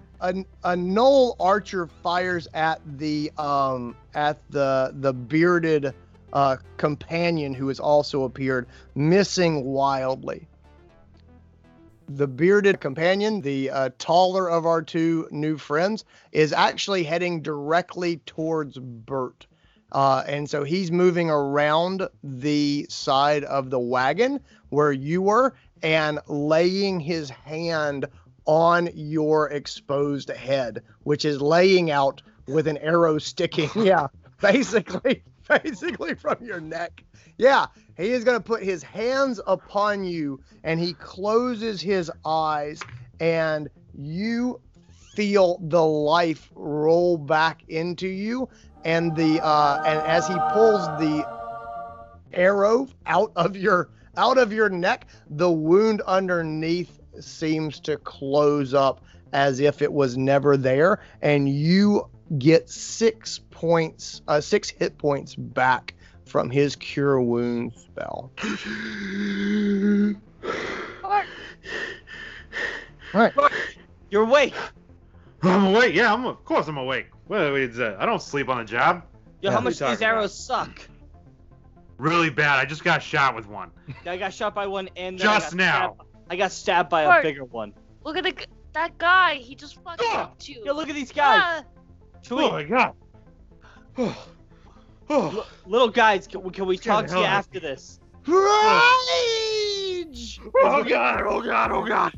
a gnoll archer fires at the um at the the bearded uh companion who has also appeared missing wildly the bearded companion the uh, taller of our two new friends is actually heading directly towards bert uh, and so he's moving around the side of the wagon where you were and laying his hand on your exposed head, which is laying out with an arrow sticking, [laughs] yeah, basically, basically from your neck. Yeah, he is going to put his hands upon you and he closes his eyes and you feel the life roll back into you and the uh and as he pulls the arrow out of your out of your neck the wound underneath seems to close up as if it was never there and you get six points uh six hit points back from his cure wound spell [sighs] Bart, You're awake. I'm awake. Yeah, I'm. Of course, I'm awake. Wait, wait, uh, I don't sleep on the job. Yo, Yeah. how much do these talking about? arrows suck? Really bad. I just got shot with one. [laughs] I got shot by one and then I Just now. stabbed- I got stabbed by a bigger one. look at the that guy. He just fucking Ah! helped you. Yo, look at these guys. Ah, Chewie, Oh my god. [sighs] Oh, li- little guys, can, we- can we talk to you hell out after this? rage oh god. Oh god. Oh god.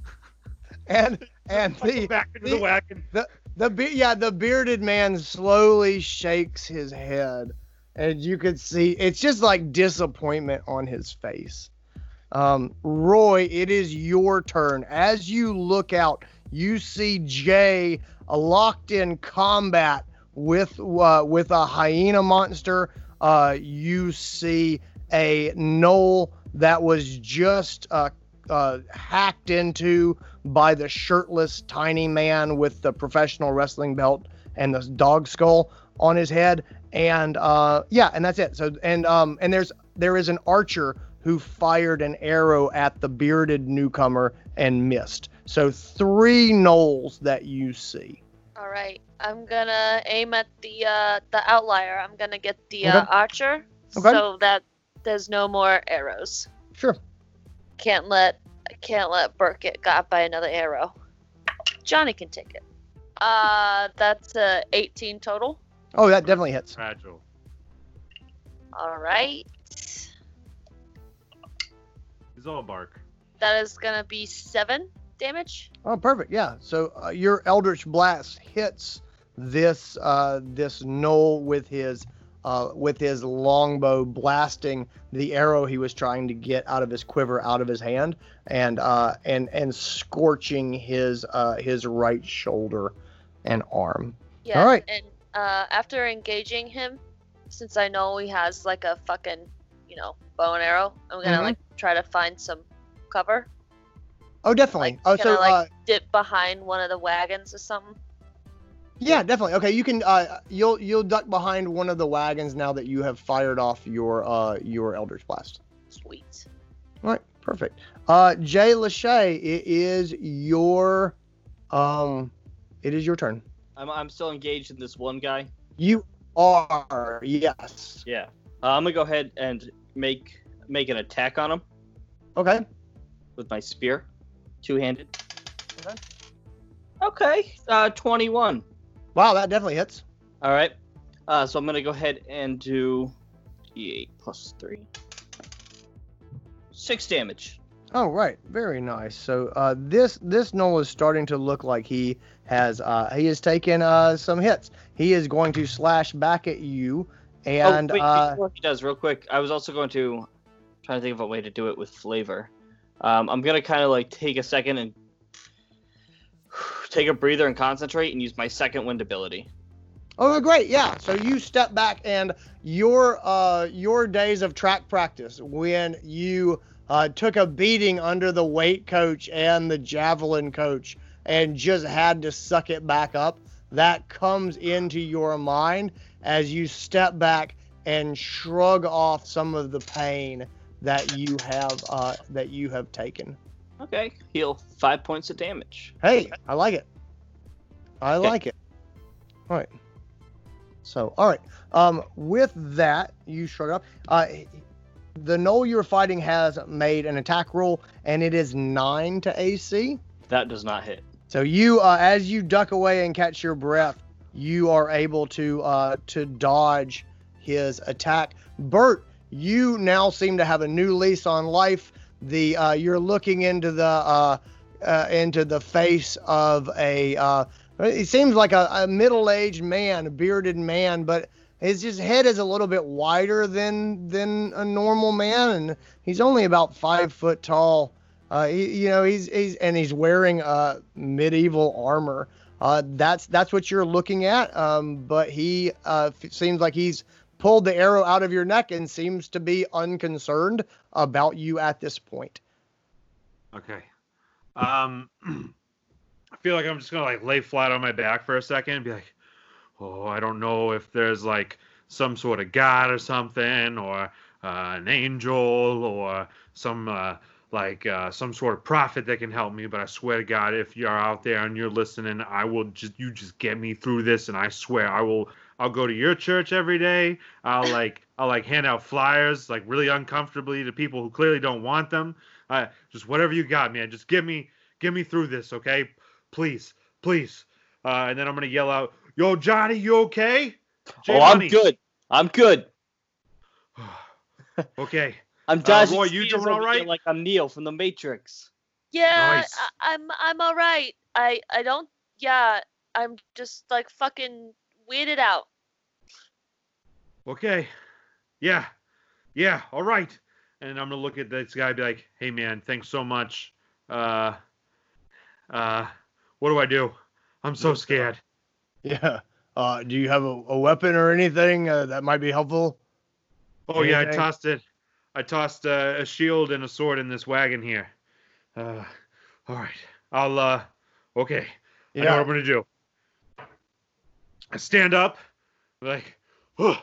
and and the back into the- the wagon. The be- yeah, the bearded man slowly shakes his head, and you could see it's just like disappointment on his face. Um, Roy, it is your turn. As you look out, you see Jay locked in combat with uh, with a hyena monster. Uh, you see a gnoll that was just uh, uh, hacked into by the shirtless tiny man with the professional wrestling belt and the dog skull on his head and uh yeah and that's it so and um and there's there is an archer who fired an arrow at the bearded newcomer and missed so three gnolls that you see All right, I'm gonna aim at the uh the outlier. I'm gonna get the uh, archer Okay. so that there's no more arrows. sure Can't let can't let Bert get got by another arrow. Johnny can take it. Uh, that's uh 18 total. Oh that definitely hits Fragile. All right, He's all bark. that is gonna be seven. damage. Oh, perfect. Yeah. So uh, your Eldritch Blast hits this uh, this gnoll with his uh, with his longbow, blasting the arrow he was trying to get out of his quiver out of his hand, and uh, and and scorching his uh, his right shoulder and arm. Yeah. All right. And uh, after engaging him, since I know he has like a fucking, you know, bow and arrow, I'm gonna Mhm. like try to find some cover. Oh, definitely. Like, oh, so I, like, uh, Dip behind one of the wagons or something. yeah, definitely. Okay, you can uh, you'll you'll duck behind one of the wagons now that you have fired off your uh, your Eldritch Blast. Sweet. All right, perfect. Uh, Jay Lachey, it is your, um, it is your turn. I'm I'm still engaged in this one guy. You are, yes. Yeah. Uh, I'm gonna go ahead and make make an attack on him Okay. with my spear, two handed. Okay. Okay. Uh, 21. Wow, that definitely hits. All right. Uh, so I'm gonna go ahead and do d8 plus three. Six damage. Oh, right. Very nice. So, uh, this this gnoll is starting to look like he has uh he has taken uh some hits. He is going to slash back at you, and oh, wait, uh, he does, real quick, I was also going to try to think of a way to do it with flavor. Um, I'm gonna kind of like take a second and [sighs] take a breather and concentrate and use my second wind ability. Oh, great! Yeah. So you step back, and your uh, your days of track practice when you uh, took a beating under the weight coach and the javelin coach, and just had to suck it back up. That comes into your mind as you step back and shrug off some of the pain that you have uh, that you have taken. Okay, heal five points of damage. Hey, I like it. I Okay. like it. All right. So, all right. Um, with that, you shrug up. Uh, the gnoll you're fighting has made an attack roll, and it is nine to AC. That does not hit. So you, uh, as you duck away and catch your breath, you are able to uh, to dodge his attack. Bert, you now seem to have a new lease on life. The uh, you're looking into the uh, uh, into the face of a. Uh, it seems like a, a middle-aged man, a bearded man, but his his head is a little bit wider than than a normal man, and he's only about five foot tall. Uh, he, you know, he's he's and he's wearing uh medieval armor. Uh, that's that's what you're looking at. Um, but he uh f- seems like he's pulled the arrow out of your neck and seems to be unconcerned about you at this point. Okay. Um, [clears throat] I feel like I'm just gonna like lay flat on my back for a second and be like, oh, I don't know if there's like some sort of god or something, or uh, an angel, or some uh, like uh, some sort of prophet that can help me. But I swear to God, if you're out there and you're listening, I will just you just get me through this, and I swear I will. I'll go to your church every day. I'll [laughs] like I'll like hand out flyers like really uncomfortably to people who clearly don't want them. Uh, just whatever you got, man. Just get me get me through this, okay? Please, please. Uh, and then I'm gonna yell out, "Yo, Johnny, you okay?" J oh, I'm good. I'm good. [sighs] okay. I'm Uh, dodging Roy, you doing all over here right? Like I'm Neo from the Matrix. Yeah, Nice. I, I'm I'm all right. I I don't. Yeah, I'm just like fucking weirded out. Okay. Yeah. Yeah. All right. And I'm gonna look at this guy, and be like, "Hey, man, thanks so much. Uh, uh, what do I do? I'm so scared." [laughs] Yeah. Uh, do you have a, a weapon or anything uh, that might be helpful? Oh yeah, I tossed it. I tossed uh, a shield and a sword in this wagon here. Uh, all right. I'll. Uh, okay. I know what I'm gonna do. I stand up, like, look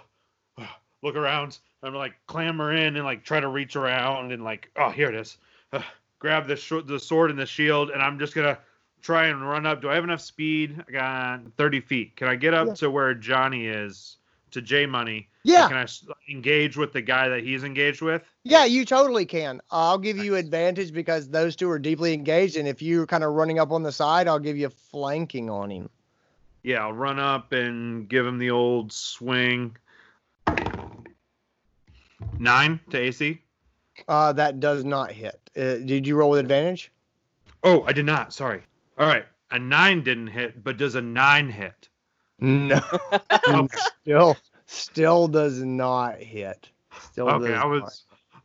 around. I'm like clamber in and like try to reach around and like, oh, here it is. Uh, grab the sh- the sword and the shield, and I'm just gonna try and run up. Do I have enough speed? I got 30 feet. Can I get up Yeah. to where Johnny is? To J Money. Yeah. Can I engage with the guy that he's engaged with? Yeah, you totally can. I'll give you advantage because those two are deeply engaged, and if you're kind of running up on the side, I'll give you flanking on him. Yeah, I'll run up and give him the old swing. Nine to AC. Uh, that does not hit. Uh, did you roll with advantage? Oh, I did not. Sorry. All right. A nine didn't hit, but does a nine hit? No, [laughs] Okay. Still, still does not hit. Still Okay. does I was.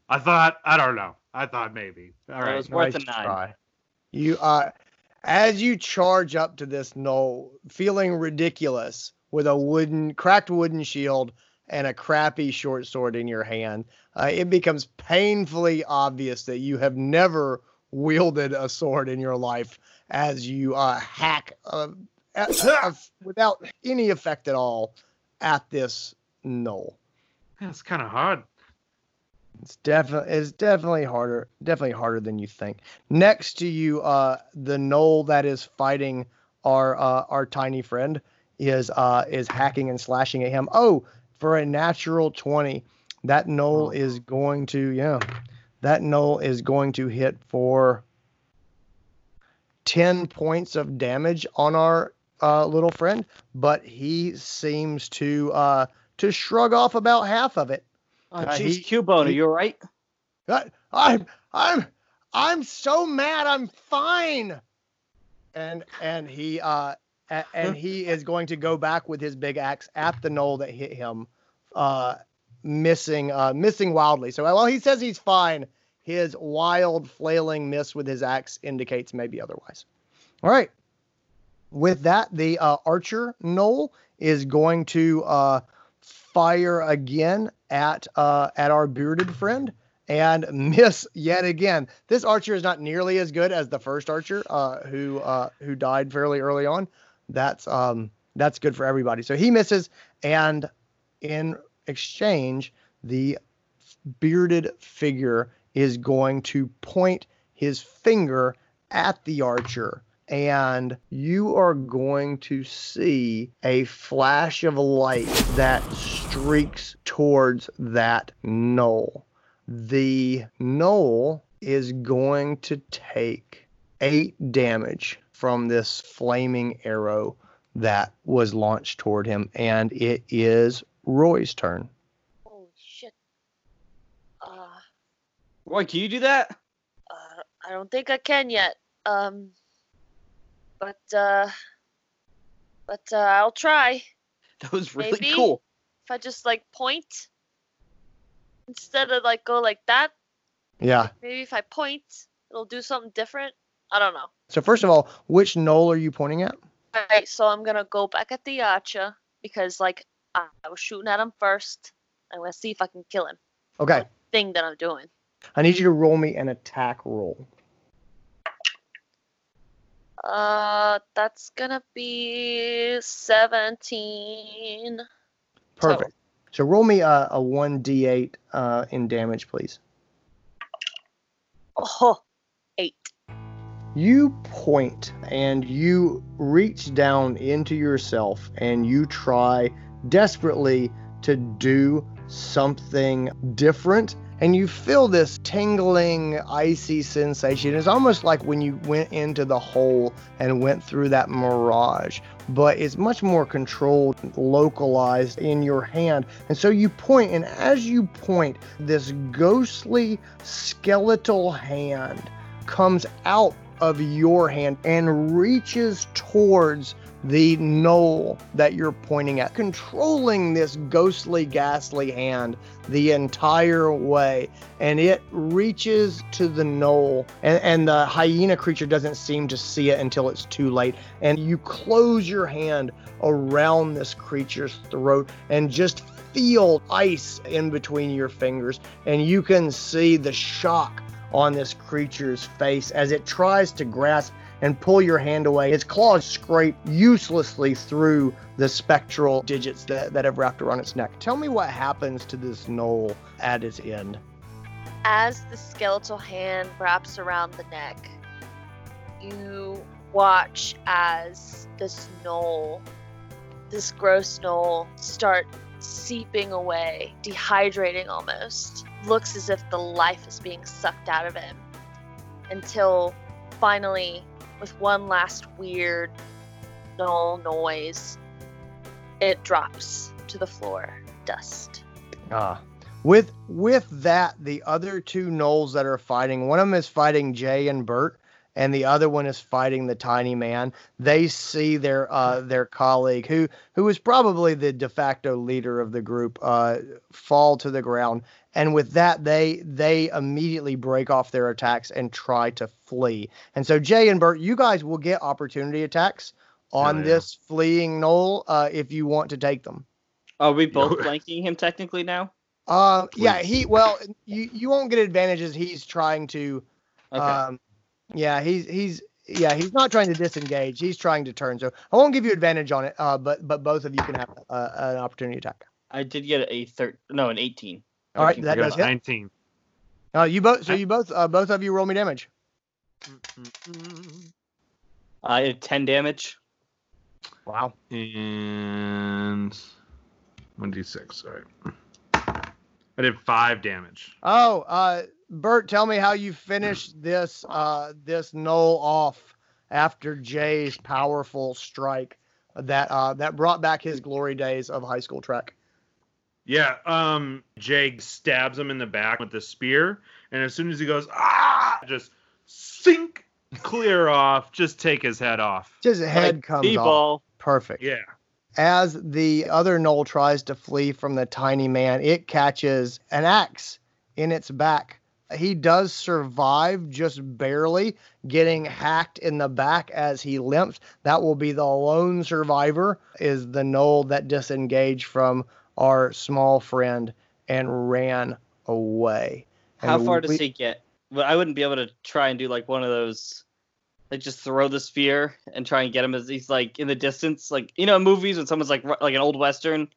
I thought. I don't know. I thought maybe. All It was worth a nine. try. You uh as you charge up to this gnoll, feeling ridiculous with a wooden cracked wooden shield and a crappy short sword in your hand, uh, it becomes painfully obvious that you have never wielded a sword in your life as you uh, hack uh, at, uh, without any effect at all at this gnoll. That's kind of hard. It's definitely it's definitely harder, definitely harder than you think. Next to you, uh, the gnoll that is fighting our uh, our tiny friend is uh is hacking and slashing at him. Oh, for a natural twenty, that gnoll Oh. is going to yeah, that gnoll is going to hit for ten points of damage on our uh, little friend, but he seems to uh to shrug off about half of it. Oh, Uh, jeez, he- Cubone, are you all right? I, I'm I'm I'm so mad. I'm fine. And and he uh a- and he [laughs] is going to go back with his big axe at the gnoll that hit him, uh, missing uh missing wildly. So while he says he's fine, his wild flailing miss with his axe indicates maybe otherwise. All right. With that, the uh, archer gnoll is going to uh, fire again at uh, at our bearded friend and miss yet again. This archer is not nearly as good as the first archer uh, who uh, who died fairly early on. That's um, that's good for everybody. So he misses, and in exchange, the bearded figure is going to point his finger at the archer. And you are going to see a flash of light that streaks towards that gnoll the gnoll is going to take eight damage from this flaming arrow that was launched toward him, and it is Roy's turn. Holy shit. Uh, Roy, can you do that? uh, I don't think I can yet. Um, but uh, but uh, I'll try. That was really Maybe. cool. If I just like point instead of like go like that, Yeah. maybe if I point, it'll do something different. I don't know. So first of all, which gnoll are you pointing at? All right, so I'm gonna go back at the archer because like I, was shooting at him first. I'm gonna see if I can kill him. Okay. Thing that I'm doing. I need you to roll me an attack roll. Uh, that's gonna be 17. Perfect. So roll me a, a 1d8 uh, in damage, please. Oh, eight. You point and you reach down into yourself and you try desperately to do something different. And you feel this tingling, icy sensation. It's almost like when you went into the hole and went through that mirage, but it's much more controlled, localized in your hand. And so you point, and as you point, this ghostly skeletal hand comes out of your hand and reaches towards the gnoll that you're pointing at, controlling this ghostly, ghastly hand the entire way. And it reaches to the gnoll, and, and the hyena creature doesn't seem to see it until it's too late. And you close your hand around this creature's throat and just feel ice in between your fingers. And you can see the shock on this creature's face as it tries to grasp and pull your hand away. Its claws scrape uselessly through the spectral digits that, that have wrapped around its neck. Tell me what happens to this gnoll at its end. As the skeletal hand wraps around the neck, you watch as this gnoll, this gross gnoll, start seeping away, dehydrating almost. Looks as if the life is being sucked out of him. Until finally, with one last weird gnoll noise, it drops to the floor, dust. Ah. With with that, the other two gnolls that are fighting, one of them is fighting Jay and Bert, and the other one is fighting the tiny man. They see their uh, their colleague, who who is probably the de facto leader of the group, uh, fall to the ground, and with that they they immediately break off their attacks and try to flee. And so Jay and Bert, you guys will get opportunity attacks on yeah. this fleeing gnoll uh, if you want to take them. Are we both [laughs] flanking him technically now? Uh, yeah, he well, you you won't get advantages. He's trying to, Okay. um, yeah, he's he's yeah, he's not trying to disengage. He's trying to turn. So I won't give you advantage on it. Uh, but but both of you can have uh, an opportunity attack. I did get a third. No, an 18. All right, that I does hit. 19. Uh, you both. So you both uh, both of you roll me damage. I had 10 damage. Wow. And 1d6. All right. I did five damage. Oh, uh, Bert, tell me how you finished [clears throat] this uh this gnoll off after Jay's powerful strike that uh that brought back his glory days of high school track. Yeah, um, Jake stabs him in the back with the spear, and as soon as he goes, ah, just sink clear [laughs] off, just take his head off. Just head comes off. D-ball. Perfect. Yeah. As the other gnoll tries to flee from the tiny man, it catches an axe in its back. He does survive just barely getting hacked in the back as he limps. That will be the lone survivor is the gnoll that disengaged from our small friend and ran away. How And far does he get? But I wouldn't be able to try and do like one of those, like just throw the spear and try and get him as he's like in the distance, like you know, in movies when someone's like like an old western.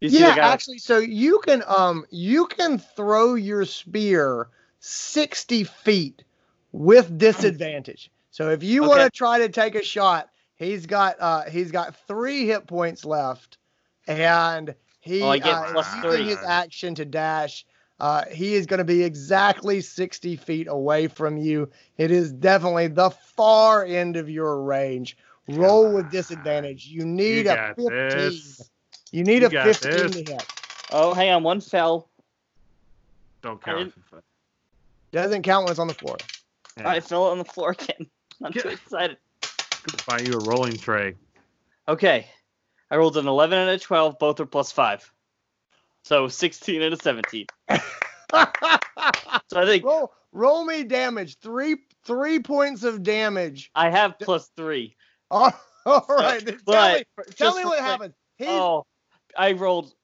You see yeah, the guy actually, so you can um you can throw your spear sixty feet with disadvantage. So if you want to try to take a shot, he's got uh he's got three hit points left, and he Oh, I get uh, plus using three. his action to dash. Uh, he is going to be exactly 60 feet away from you. It is definitely the far end of your range. Roll with disadvantage. You need you a 15. this. You need You a 15 this. to hit. oh, hang on, one fell. Don't I count. Doesn't count when it's on the floor. Yeah. I fell on the floor again. [laughs] I'm too excited. Buy you a rolling tray. Okay, I rolled an 11 and a 12. Both are plus five, so 16 and a 17. So I think roll, roll me damage. Three three points of damage. I have plus three. [laughs] All right. then tell me, tell me what quick- happened. He's, Oh, I rolled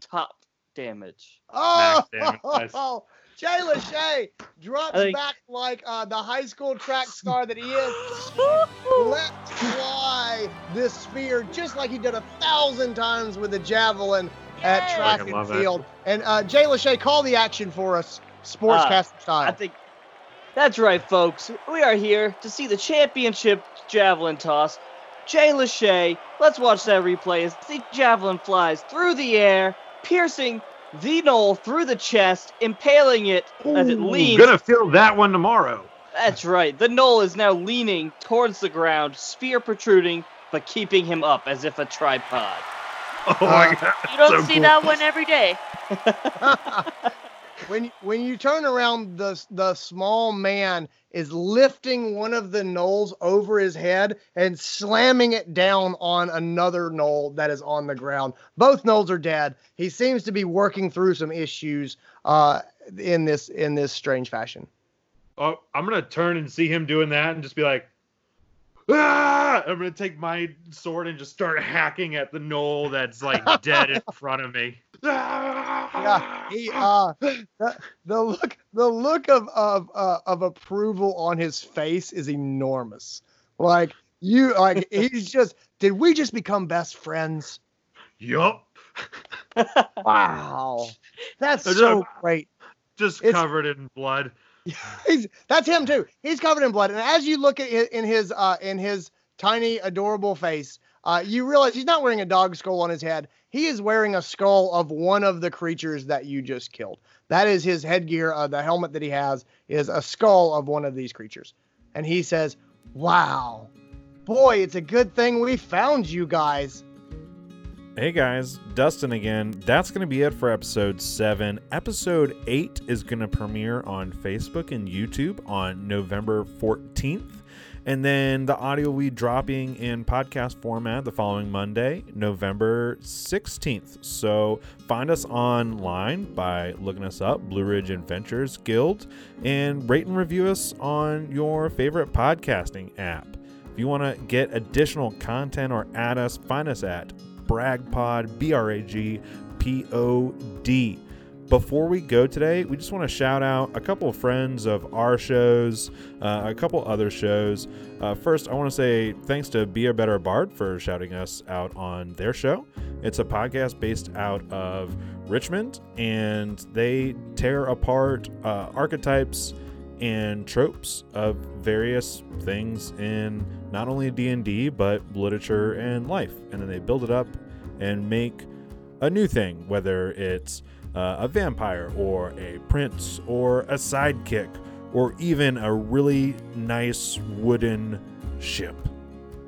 top damage. oh, Max damage, nice. [laughs] Jay Lachey drops think- back like uh, the high school track star that he is. [laughs] Let fly this spear just like he did a thousand times with the javelin at track and love it. field. And uh, Jay Lachey, call the action for us, sportscaster I style. think that's right, folks. We are here to see the championship javelin toss. Jay Lachey, let's watch that replay as the javelin flies through the air, piercing the gnoll through the chest, impaling it as it Ooh, leans. Gonna feel that one tomorrow. That's right. The gnoll is now leaning towards the ground, spear protruding, but keeping him up as if a tripod. Oh Uh, my god. You don't so see cool. that one every day. [laughs] [laughs] when when you turn around, the the small man is lifting one of the gnolls over his head and slamming it down on another gnoll that is on the ground. Both gnolls are dead. He seems to be working through some issues uh, in this in this strange fashion. Oh, I'm gonna turn and see him doing that and just be like, ah! I'm gonna take my sword and just start hacking at the gnoll that's like dead in [laughs] front of me. Yeah, he uh the, the look the look of of uh, of approval on his face is enormous. Like you like [laughs] he's just did we just become best friends? yup. [laughs] Wow. That's so a- great. Just It's- covered in blood. [laughs] He's that's him too. He's covered in blood. And as you look at it in his uh in his tiny adorable face, uh you realize he's not wearing a dog skull on his head. He is wearing a skull of one of the creatures that you just killed. That is his headgear. Uh, the helmet that he has is a skull of one of these creatures. And he says, "Wow. Boy, it's a good thing we found you guys." Hey guys, Dustin again. That's going to be it for episode 7. Episode 8 is going to premiere on Facebook and YouTube on November 14th. And then the audio will be dropping in podcast format the following Monday, November 16th. So find us online by looking us up, Blue Ridge Adventurer's Guild, and rate and review us on your favorite podcasting app. If you want to get additional content or add us, find us at BragPod, B R A G P O D. Before we go today, we just want to shout out a couple of friends of our shows, uh, a couple other shows. Uh, first, I want to say thanks to Be a Better Bard for shouting us out on their show. It's a podcast based out of Richmond, and they tear apart uh, archetypes and tropes of various things in not only D&D but literature and life and then they build it up and make a new thing whether it's uh, a vampire or a prince or a sidekick or even a really nice wooden ship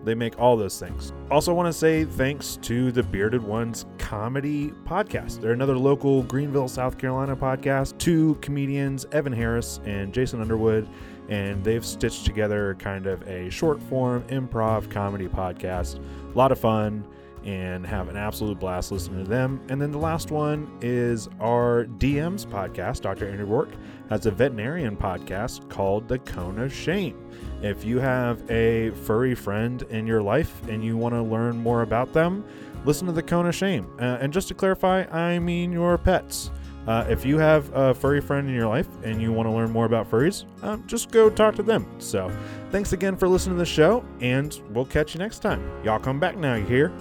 they make all those things. Also, want to say thanks to the Bearded Ones Comedy Podcast. They're another local Greenville, South Carolina podcast. Two comedians, Evan Harris and Jason Underwood, and they've stitched together kind of a short form improv comedy podcast. A lot of fun and have an absolute blast listening to them. And then the last one is our DM's podcast. Dr. Andrew Rourke has a veterinarian podcast called The Cone of Shame. If you have a furry friend in your life and you want to learn more about them, listen to The Cone of Shame. Uh, and just to clarify, I mean your pets. Uh, if you have a furry friend in your life and you want to learn more about furries, um, just go talk to them. So, thanks again for listening to the show, and we'll catch you next time. Y'all come back now, you hear?